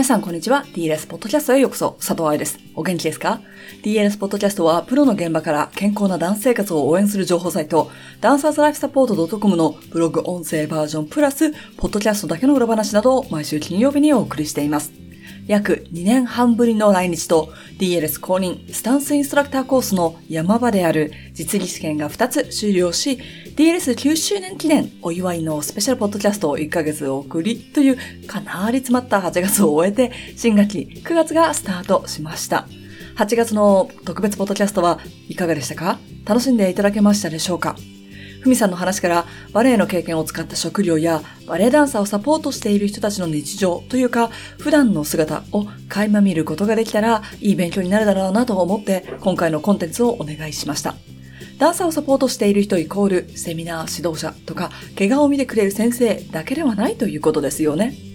皆さんこんにちは。DLS ポッドキャストへようこそ。佐藤愛です。お元気ですか ?DLS ポッドキャストはプロの現場から健康なダンス生活を応援する情報サイト、ダンサーズライフサポート .com のブログ音声バージョンプラス、ポッドキャストだけの裏話などを毎週金曜日にお送りしています。約2年半ぶりの来日と DLS 公認スタンスインストラクターコースの山場である実技試験が2つ終了し、DLS9 周年記念お祝いのスペシャルポッドキャストを1ヶ月送りというかなり詰まった8月を終えて新学期9月がスタートしました。8月の特別ポッドキャストはいかがでしたか？楽しんでいただけましたでしょうか？ふみさんの話からバレエの経験を使った食料やバレエダンサーをサポートしている人たちの日常というか普段の姿を垣間見ることができたらいい勉強になるだろうなと思って今回のコンテンツをお願いしました。ダンサーをサポートしている人イコールセミナー指導者とか怪我を見てくれる先生だけではないということですよね。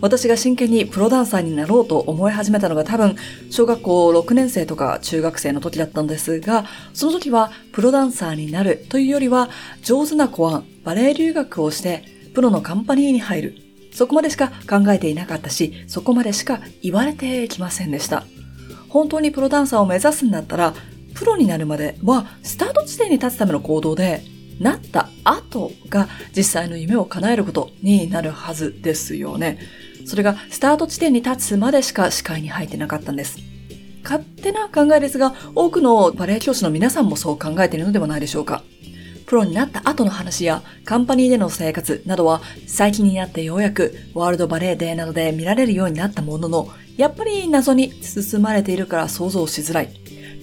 私が真剣にプロダンサーになろうと思い始めたのが多分、小学校6年生とか中学生の時だったんですが、その時はプロダンサーになるというよりは、上手な子はバレエ留学をして、プロのカンパニーに入る。そこまでしか考えていなかったし、そこまでしか言われてきませんでした。本当にプロダンサーを目指すんだったら、プロになるまではスタート地点に立つための行動で、なった後が実際の夢を叶えることになるはずですよね。それがスタート地点に立つまでしか視界に入ってなかったんです。勝手な考えですが、多くのバレエ教師の皆さんもそう考えているのではないでしょうか。プロになった後の話やカンパニーでの生活などは最近になってようやくワールドバレーデーなどで見られるようになったものの、やっぱり謎に包まれているから想像しづらい。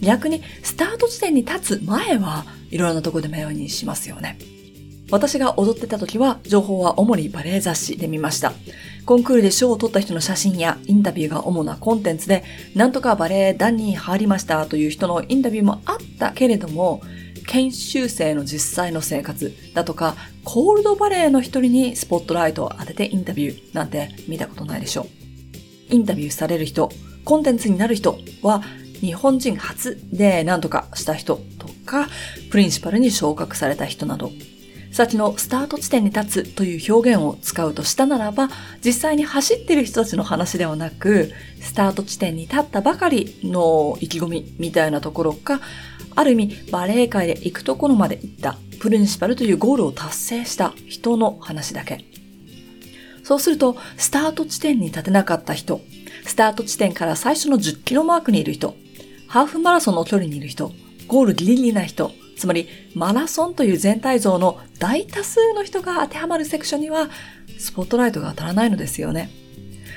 逆にスタート地点に立つ前はいろんなとこで迷いにしますよね。私が踊ってた時は情報は主にバレエ雑誌で見ました。コンクールで賞を取った人の写真やインタビューが主なコンテンツで、なんとかバレエ団に入りましたという人のインタビュー。もあったけれども、研修生の実際の生活だとか、コールドバレエの一人にスポットライトを当ててインタビュー。なんて見たことないでしょう。インタビューされる人、コンテンツになる人は日本人初で何とかした人とか、プリンシパルに昇格された人など、先のスタート地点に立つという表現を使うとしたならば、実際に走っている人たちの話ではなく、スタート地点に立ったばかりの意気込みみたいなところか、ある意味バレエ界で行くところまで行ったプリンシパルというゴールを達成した人の話だけ。そうすると、スタート地点に立てなかった人、スタート地点から最初の10キロマークにいる人、ハーフマラソンの距離にいる人、ゴールギリギリな人、つまりマラソンという全体像の大多数の人が当てはまるセクションにはスポットライトが当たらないのですよね。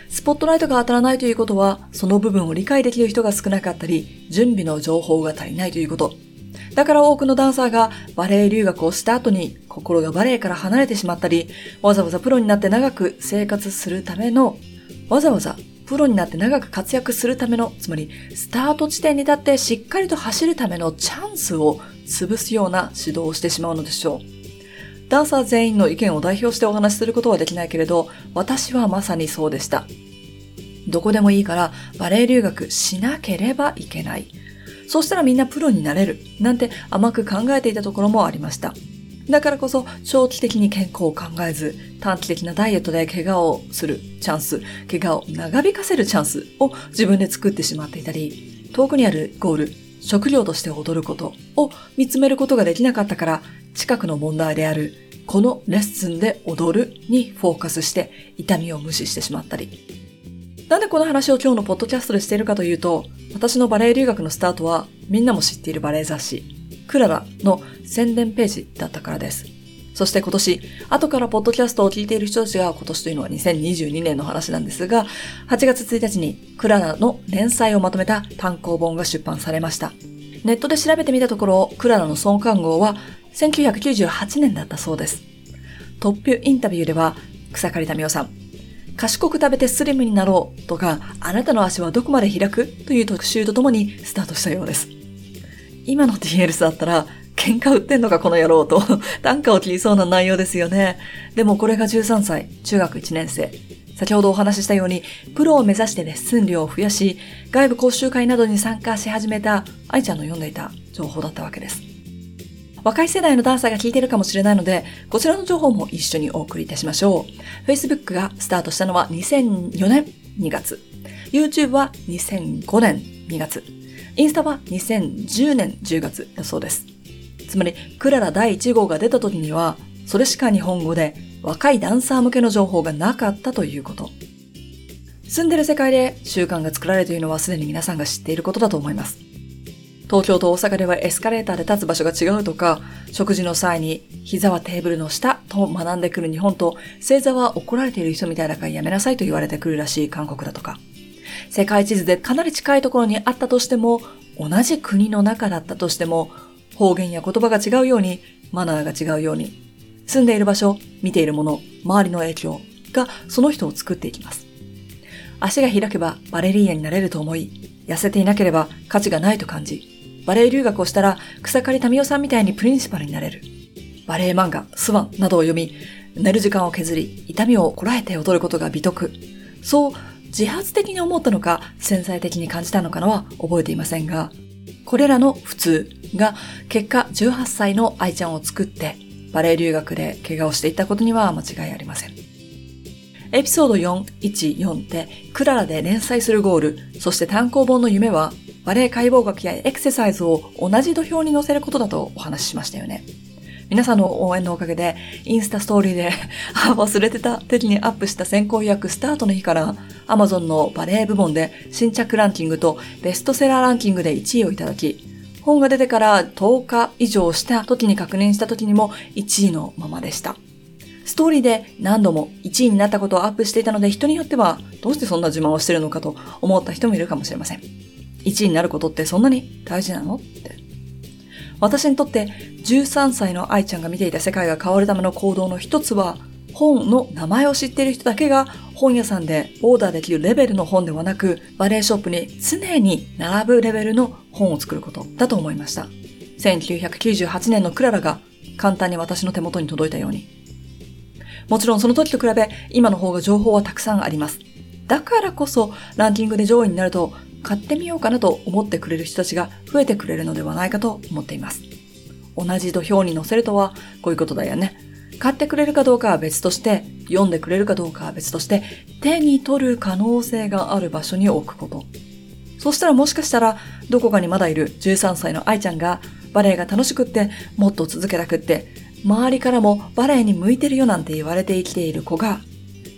スポットライトが当たらないということは、その部分を理解できる人が少なかったり、準備の情報が足りないということ。だから多くのダンサーがバレエ留学をした後に心がバレエから離れてしまったり、わざわざプロになって長く生活するための、わざわざプロになって長く活躍するための、つまりスタート地点に立ってしっかりと走るためのチャンスを潰すような指導をしてしまうのでしょう。ダンサー全員の意見を代表してお話しすることはできないけれど、私はまさにそうでした。どこでもいいからバレエ留学しなければいけない。そしたらみんなプロになれる。なんて甘く考えていたところもありました。だからこそ長期的に健康を考えず、短期的なダイエットで怪我をするチャンス、怪我を長引かせるチャンスを自分で作ってしまっていたり、遠くにあるゴール、食料として踊ることを見つめることができなかったから、近くの問題である、このレッスンで踊るにフォーカスして痛みを無視してしまったり。なんでこの話を今日のポッドキャストでしているかというと、私のバレエ留学のスタートはみんなも知っているバレエ雑誌、クララの宣伝ページだったからです。そして今年、後からポッドキャストを聞いている人たちが今年というのは2022年の話なんですが、8月1日にクララの連載をまとめた単行本が出版されました。ネットで調べてみたところ、クララの創刊号は1998年だったそうです。トップインタビューでは、草刈民夫さん、賢く食べてスリムになろうとか、あなたの足はどこまで開く？という特集とともにスタートしたようです。今の TLS だったら、喧嘩売ってんのかこの野郎と、短歌を切りそうな内容ですよね。でもこれが13歳、中学1年生。先ほどお話ししたように、プロを目指してレッスン量を増やし、外部講習会などに参加し始めた愛ちゃんの読んでいた情報だったわけです。若い世代のダンサーが聞いてるかもしれないので、こちらの情報も一緒にお送りいたしましょう。Facebook がスタートしたのは2004年2月、YouTube は2005年2月、インスタは2010年10月だそうです。つまり、クララ第1号が出た時には、それしか日本語で若いダンサー向けの情報がなかったということ。住んでる世界で習慣が作られているのはすでに皆さんが知っていることだと思います。東京と大阪ではエスカレーターで立つ場所が違うとか、食事の際に膝はテーブルの下と学んでくる日本と、正座は怒られている人みたいだからやめなさいと言われてくるらしい韓国だとか。世界地図でかなり近いところにあったとしても、同じ国の中だったとしても、方言や言葉が違うように、マナーが違うように、住んでいる場所、見ているもの、周りの影響がその人を作っていきます。足が開けばバレリーナになれると思い、痩せていなければ価値がないと感じ、バレエ留学をしたら草刈民代さんみたいにプリンシパルになれる。バレエ漫画、スワンなどを読み、寝る時間を削り、痛みをこらえて踊ることが美徳。そう自発的に思ったのか、潜在的に感じたのかのは覚えていませんが、これらの普通が結果18歳の愛ちゃんを作ってバレエ留学で怪我をしていったことには間違いありません。エピソード414でクララで連載するゴール、そして単行本の夢はバレエ解剖学やエクササイズを同じ土俵に乗せることだとお話ししましたよね。皆さんの応援のおかげで、インスタストーリーで 忘れてた的にアップした先行予約スタートの日から、Amazon のバレエ部門で新着ランキングとベストセラーランキングで1位をいただき、本が出てから10日以上した時に確認した時にも1位のままでした。ストーリーで何度も1位になったことをアップしていたので人によってはどうしてそんな自慢をしてるのかと思った人もいるかもしれません。1位になることってそんなに大事なの？って。私にとって13歳の愛ちゃんが見ていた世界が変わるための行動の一つは本の名前を知っている人だけが本屋さんでオーダーできるレベルの本ではなくバレエショップに常に並ぶレベルの本を作ることだと思いました。1998年のクララが簡単に私の手元に届いたように。もちろんその時と比べ今の方が情報はたくさんあります。だからこそランキングで上位になると買ってみようかなと思ってくれる人たちが増えてくれるのではないかと思っています。同じ土俵に乗せるとはこういうことだよね。買ってくれるかどうかは別として、読んでくれるかどうかは別として、手に取る可能性がある場所に置くこと。そしたらもしかしたら、どこかにまだいる13歳の愛ちゃんが、バレエが楽しくって、もっと続けたくって、周りからもバレエに向いてるよなんて言われて生きている子が、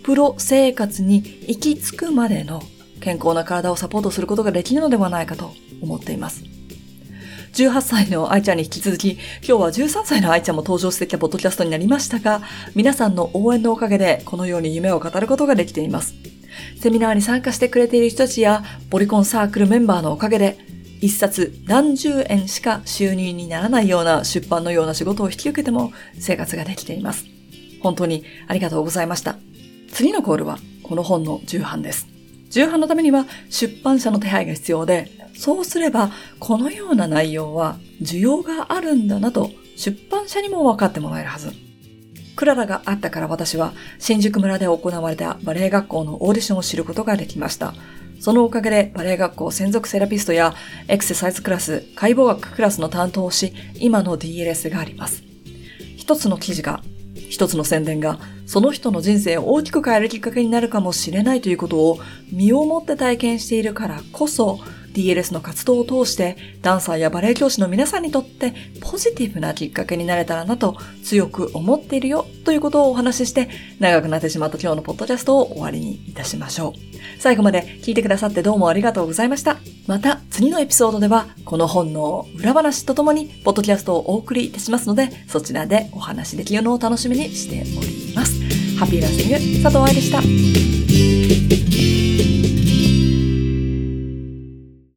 プロ生活に行き着くまでの健康な体をサポートすることができるのではないかと思っています。18歳の愛ちゃんに引き続き、今日は13歳の愛ちゃんも登場してきたポッドキャストになりましたが、皆さんの応援のおかげでこのように夢を語ることができています。セミナーに参加してくれている人たちや、ポリコンサークルメンバーのおかげで、一冊何十円しか収入にならないような出版のような仕事を引き受けても生活ができています。本当にありがとうございました。次のコールはこの本の重版です。重版のためには出版社の手配が必要で、そうすればこのような内容は需要があるんだなと出版社にも分かってもらえるはず。クララがあったから私は新宿村で行われたバレエ学校のオーディションを知ることができました。そのおかげでバレエ学校専属セラピストやエクササイズクラス、解剖学クラスの担当をし、今の DLS があります。一つの記事が一つの宣伝がその人の人生を大きく変えるきっかけになるかもしれないということを身をもって体験しているからこそ DLS の活動を通してダンサーやバレエ教師の皆さんにとってポジティブなきっかけになれたらなと強く思っているよということをお話しして長くなってしまった今日のポッドキャストを終わりにいたしましょう。最後まで聞いてくださってどうもありがとうございました。また次のエピソードではこの本の裏話とともにポッドキャストをお送りいたしますのでそちらでお話しできるのを楽しみにしております。ハッピーランシング佐藤愛でした。